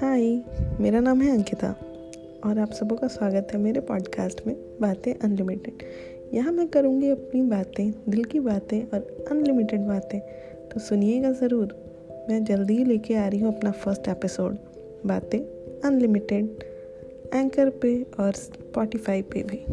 हाय, मेरा नाम है अंकिता और आप सबों का स्वागत है मेरे पॉडकास्ट में, बातें अनलिमिटेड यहाँ मैं करूँगी अपनी बातें, दिल की बातें और अनलिमिटेड बातें तो सुनिएगा ज़रूर। मैं जल्दी ही लेके आ रही हूँ अपना फ़र्स्ट एपिसोड बातें अनलिमिटेड एंकर पे और स्पॉटिफाई पे भी।